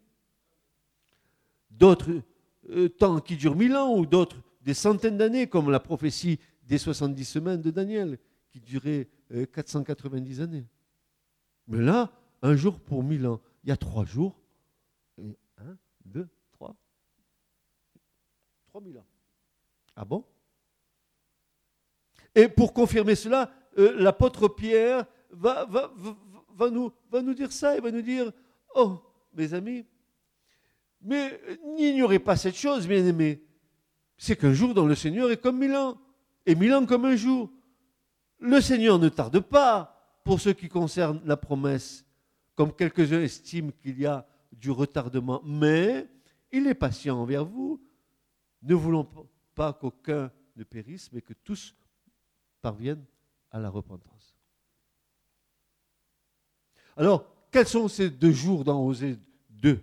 D'autres euh, temps qui durent mille ans ou d'autres des centaines d'années comme la prophétie des 70 semaines de Daniel qui durait 490 euh, années. Mais là, un jour pour mille ans, il y a trois jours, et un, deux, trois, trois mille ans. Ah bon? Et pour confirmer cela, euh, l'apôtre Pierre va, nous, dire ça, il va nous dire, oh, mes amis, mais n'ignorez pas cette chose, bien aimés, c'est qu'un jour dans le Seigneur est comme mille ans, et mille ans comme un jour. Le Seigneur ne tarde pas pour ce qui concerne la promesse, comme quelques-uns estiment qu'il y a du retardement, mais il est patient envers vous, ne voulons pas qu'aucun ne périsse, mais que tous parviennent à la repentance. Alors, quels sont ces deux jours dans Osée 2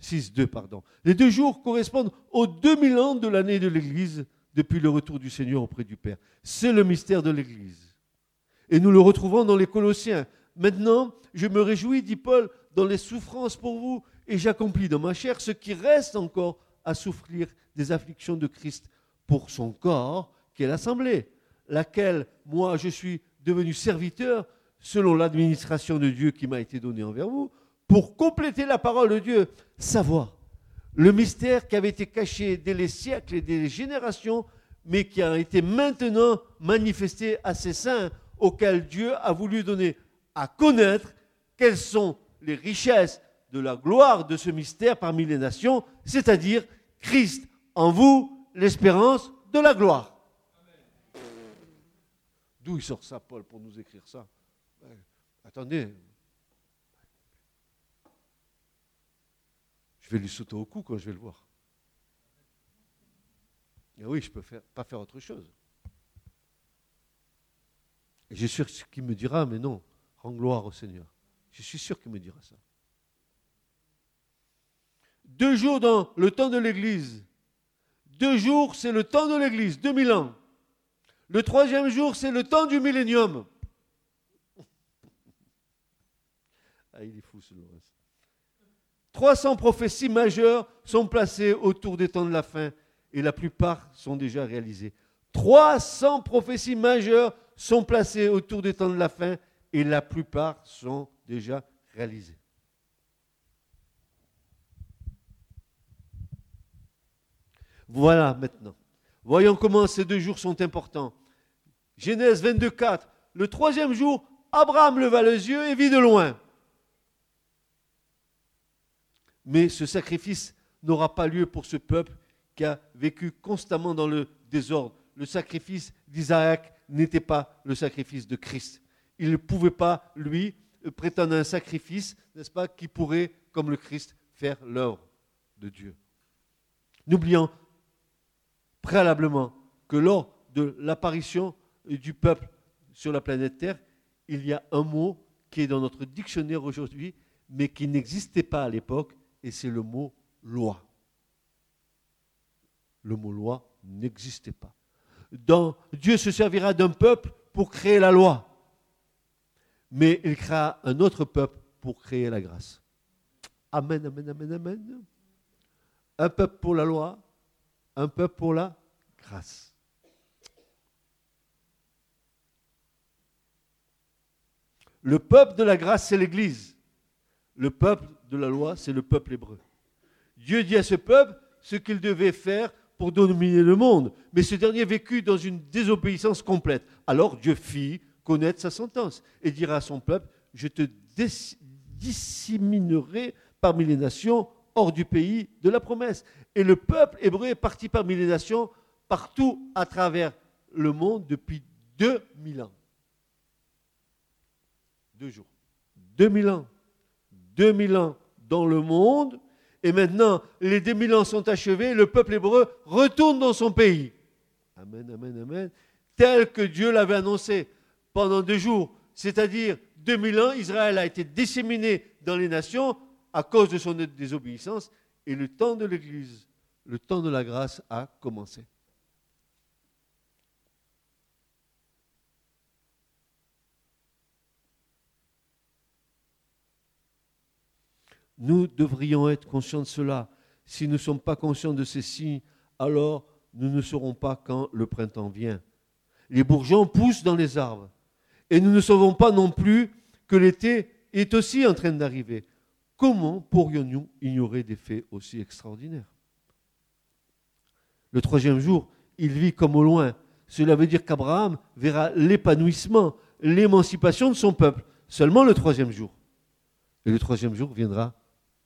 6, 2, pardon. Les deux jours correspondent aux 2000 ans de l'année de l'Église depuis le retour du Seigneur auprès du Père. C'est le mystère de l'Église. Et nous le retrouvons dans les Colossiens. Maintenant, je me réjouis, dit Paul, dans les souffrances pour vous, et j'accomplis dans ma chair ce qui reste encore à souffrir des afflictions de Christ pour son corps, qui est l'Assemblée, laquelle, moi, je suis devenu serviteur selon l'administration de Dieu qui m'a été donnée envers vous, pour compléter la parole de Dieu, savoir le mystère qui avait été caché dès les siècles et dès générations, mais qui a été maintenant manifesté à ces saints auxquels Dieu a voulu donner à connaître quelles sont les richesses de la gloire de ce mystère parmi les nations, c'est-à-dire Christ en vous, l'espérance de la gloire. D'où il sort ça, Paul, pour nous écrire ça? Attendez, je vais lui sauter au cou quand je vais le voir. Et oui, je ne peux pas faire autre chose. Je suis sûr qu'il me dira, mais non, rends gloire au Seigneur. Je suis sûr qu'il me dira ça. Deux jours dans le temps de l'Église. Deux jours, c'est le temps de l'Église, 2000 ans. Le troisième jour, c'est le temps du millénium. ah, il est fou ce Laurence. 300 prophéties majeures sont placées autour des temps de la fin et la plupart sont déjà réalisées. 300 prophéties majeures sont placées autour des temps de la fin et la plupart sont déjà réalisées. Voilà maintenant. Voyons comment ces deux jours sont importants. Genèse 22, 4. Le troisième jour, Abraham leva les yeux et vit de loin. Mais ce sacrifice n'aura pas lieu pour ce peuple qui a vécu constamment dans le désordre. Le sacrifice d'Isaac n'était pas le sacrifice de Christ. Il ne pouvait pas, lui, prétendre un sacrifice, n'est-ce pas, qui pourrait, comme le Christ, faire l'œuvre de Dieu. N'oublions préalablement que lors de l'apparition du peuple sur la planète Terre, il y a un mot qui est dans notre dictionnaire aujourd'hui, mais qui n'existait pas à l'époque, et c'est le mot loi. Le mot loi n'existait pas. Dieu se servira d'un peuple pour créer la loi, mais il créera un autre peuple pour créer la grâce. Amen, amen, amen, amen. Un peuple pour la loi, un peuple pour la grâce. Le peuple de la grâce, c'est l'Église. Le peuple de la loi, c'est le peuple hébreu. Dieu dit à ce peuple ce qu'il devait faire pour dominer le monde. Mais ce dernier vécut dans une désobéissance complète. Alors Dieu fit connaître sa sentence et dira à son peuple, je te disséminerai parmi les nations hors du pays de la promesse. Et le peuple hébreu est parti parmi les nations partout à travers le monde depuis 2000 ans. Deux jours. 2000 ans. 2000 ans dans le monde. Et maintenant, les 2000 ans sont achevés. Le peuple hébreu retourne dans son pays. Amen, amen, amen. Tel que Dieu l'avait annoncé pendant deux jours. C'est-à-dire, 2000 ans, Israël a été disséminé dans les nations à cause de son désobéissance. Et le temps de l'Église, le temps de la grâce a commencé. Nous devrions être conscients de cela. Si nous ne sommes pas conscients de ceci, alors nous ne serons pas quand le printemps vient. Les bourgeons poussent dans les arbres. Et nous ne savons pas non plus que l'été est aussi en train d'arriver. Comment pourrions-nous ignorer des faits aussi extraordinaires? Le troisième jour, il vit comme au loin. Cela veut dire qu'Abraham verra l'épanouissement, l'émancipation de son peuple seulement le troisième jour. Et le troisième jour viendra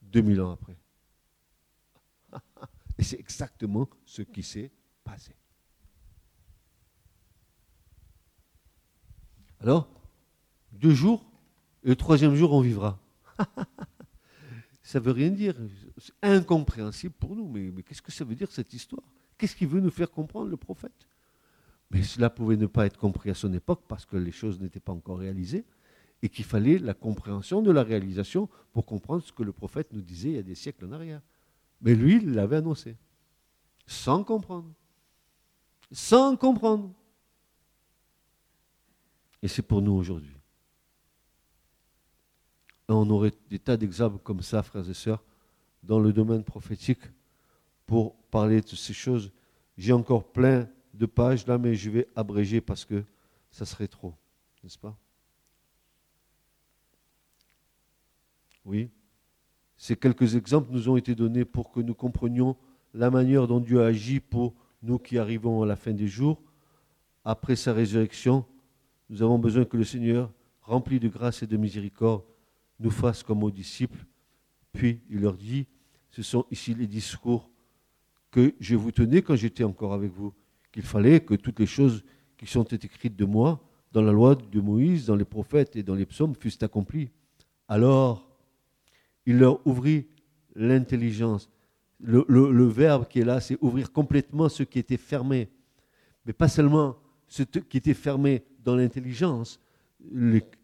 2000 ans après. Et c'est exactement ce qui s'est passé. Alors, deux jours, et le troisième jour, on vivra. ça ne veut rien dire. C'est incompréhensible pour nous. Mais, mais qu'est-ce que ça veut dire cette histoire? Qu'est-ce qu'il veut nous faire comprendre, le prophète? Mais cela pouvait ne pas être compris à son époque parce que les choses n'étaient pas encore réalisées et qu'il fallait la compréhension de la réalisation pour comprendre ce que le prophète nous disait il y a des siècles en arrière. Mais lui, il l'avait annoncé, sans comprendre. Sans comprendre. Et c'est pour nous aujourd'hui. On aurait des tas d'exemples comme ça, frères et sœurs, dans le domaine prophétique, pour parler de ces choses. J'ai encore plein de pages là, mais je vais abréger parce que ça serait trop, n'est-ce pas? Oui. Ces quelques exemples nous ont été donnés pour que nous comprenions la manière dont Dieu agit pour nous qui arrivons à la fin des jours. Après sa résurrection, nous avons besoin que le Seigneur, rempli de grâce et de miséricorde, nous fasse comme aux disciples. Puis il leur dit, ce sont ici les discours que je vous tenais quand j'étais encore avec vous, qu'il fallait que toutes les choses qui sont écrites de moi, dans la loi de Moïse, dans les prophètes et dans les psaumes, fussent accomplies. Alors, il leur ouvrit l'intelligence. Le, verbe qui est là, c'est ouvrir complètement ce qui était fermé. Mais pas seulement ce qui était fermé dans l'intelligence,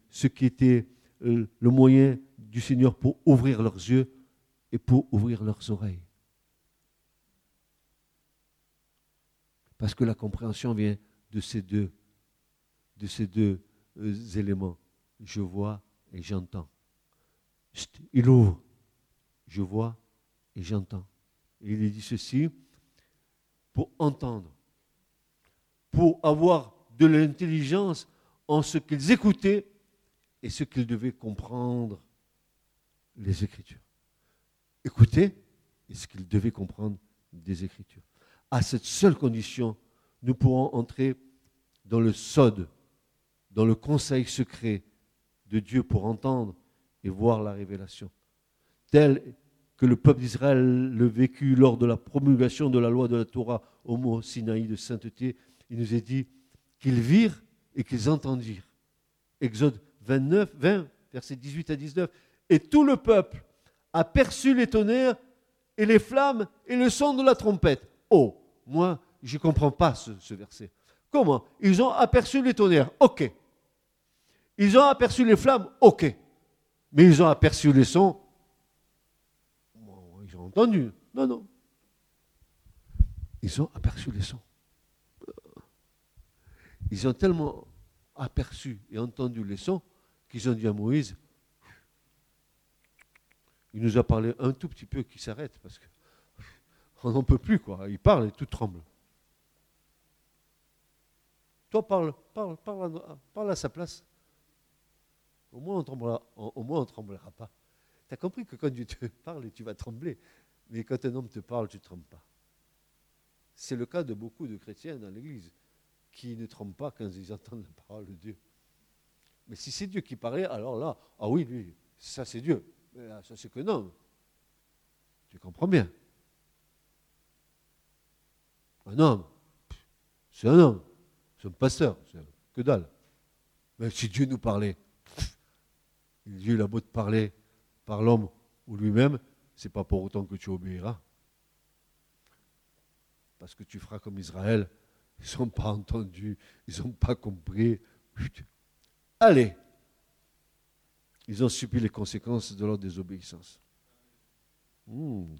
ce qui était le moyen du Seigneur pour ouvrir leurs yeux et pour ouvrir leurs oreilles. Parce que la compréhension vient de ces deux, euh, éléments. Je vois et j'entends il ouvre. Je vois et j'entends. Il dit ceci pour entendre, pour avoir de l'intelligence en ce qu'ils écoutaient et ce qu'ils devaient comprendre les Écritures. Écouter et ce qu'ils devaient comprendre des Écritures. à cette seule condition, nous pourrons entrer dans le sod, dans le conseil secret de Dieu pour entendre et voir la révélation. Tel que le peuple d'Israël le vécut lors de la promulgation de la loi de la Torah au mot Sinaï de sainteté, il nous est dit qu'ils virent et qu'ils entendirent. Exode 29, 20, versets 18 à 19. Et tout le peuple aperçut les tonnerres et les flammes et le son de la trompette. Oh, moi, je ne comprends pas ce, ce verset. Comment? Ils ont aperçu les tonnerres. OK. Ils ont aperçu les flammes. OK. Mais ils ont aperçu les sons. Ils ont entendu. Non, non. Ils ont aperçu les sons. Ils ont tellement aperçu et entendu les sons qu'ils ont dit à Moïse, il nous a parlé un tout petit peu qui s'arrête parce qu'on n'en peut plus, quoi. Il parle et tout tremble. Toi, parle, parle, parle, parle à sa place. Au moins, on tremblera, au moins, on tremblera pas. Tu as compris que quand Dieu te parle, tu vas trembler. Mais quand un homme te parle, tu ne trembles pas. C'est le cas de beaucoup de chrétiens dans l'Église qui ne tremblent pas quand ils entendent la parole de Dieu. Mais si c'est Dieu qui parlait, alors là, ah oui, lui, ça c'est Dieu. Mais ça c'est qu'un homme. Tu comprends bien? Un homme, c'est un homme. C'est un pasteur, c'est que dalle. Mais si Dieu nous parlait, Dieu a beau te parler par l'homme ou lui-même, c'est pas pour autant que tu obéiras. Parce que tu feras comme Israël. Ils n'ont pas entendu, ils n'ont pas compris. Allez. Ils ont subi les conséquences de leur désobéissance. Hmm.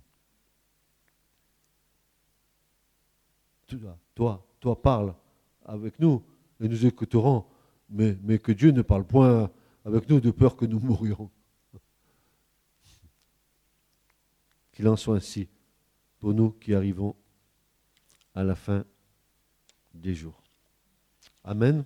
Toi, toi, toi, parle avec nous et nous écouterons, mais, mais que Dieu ne parle point avec nous de peur que nous mourions. Qu'il en soit ainsi pour nous qui arrivons à la fin des jours. Amen.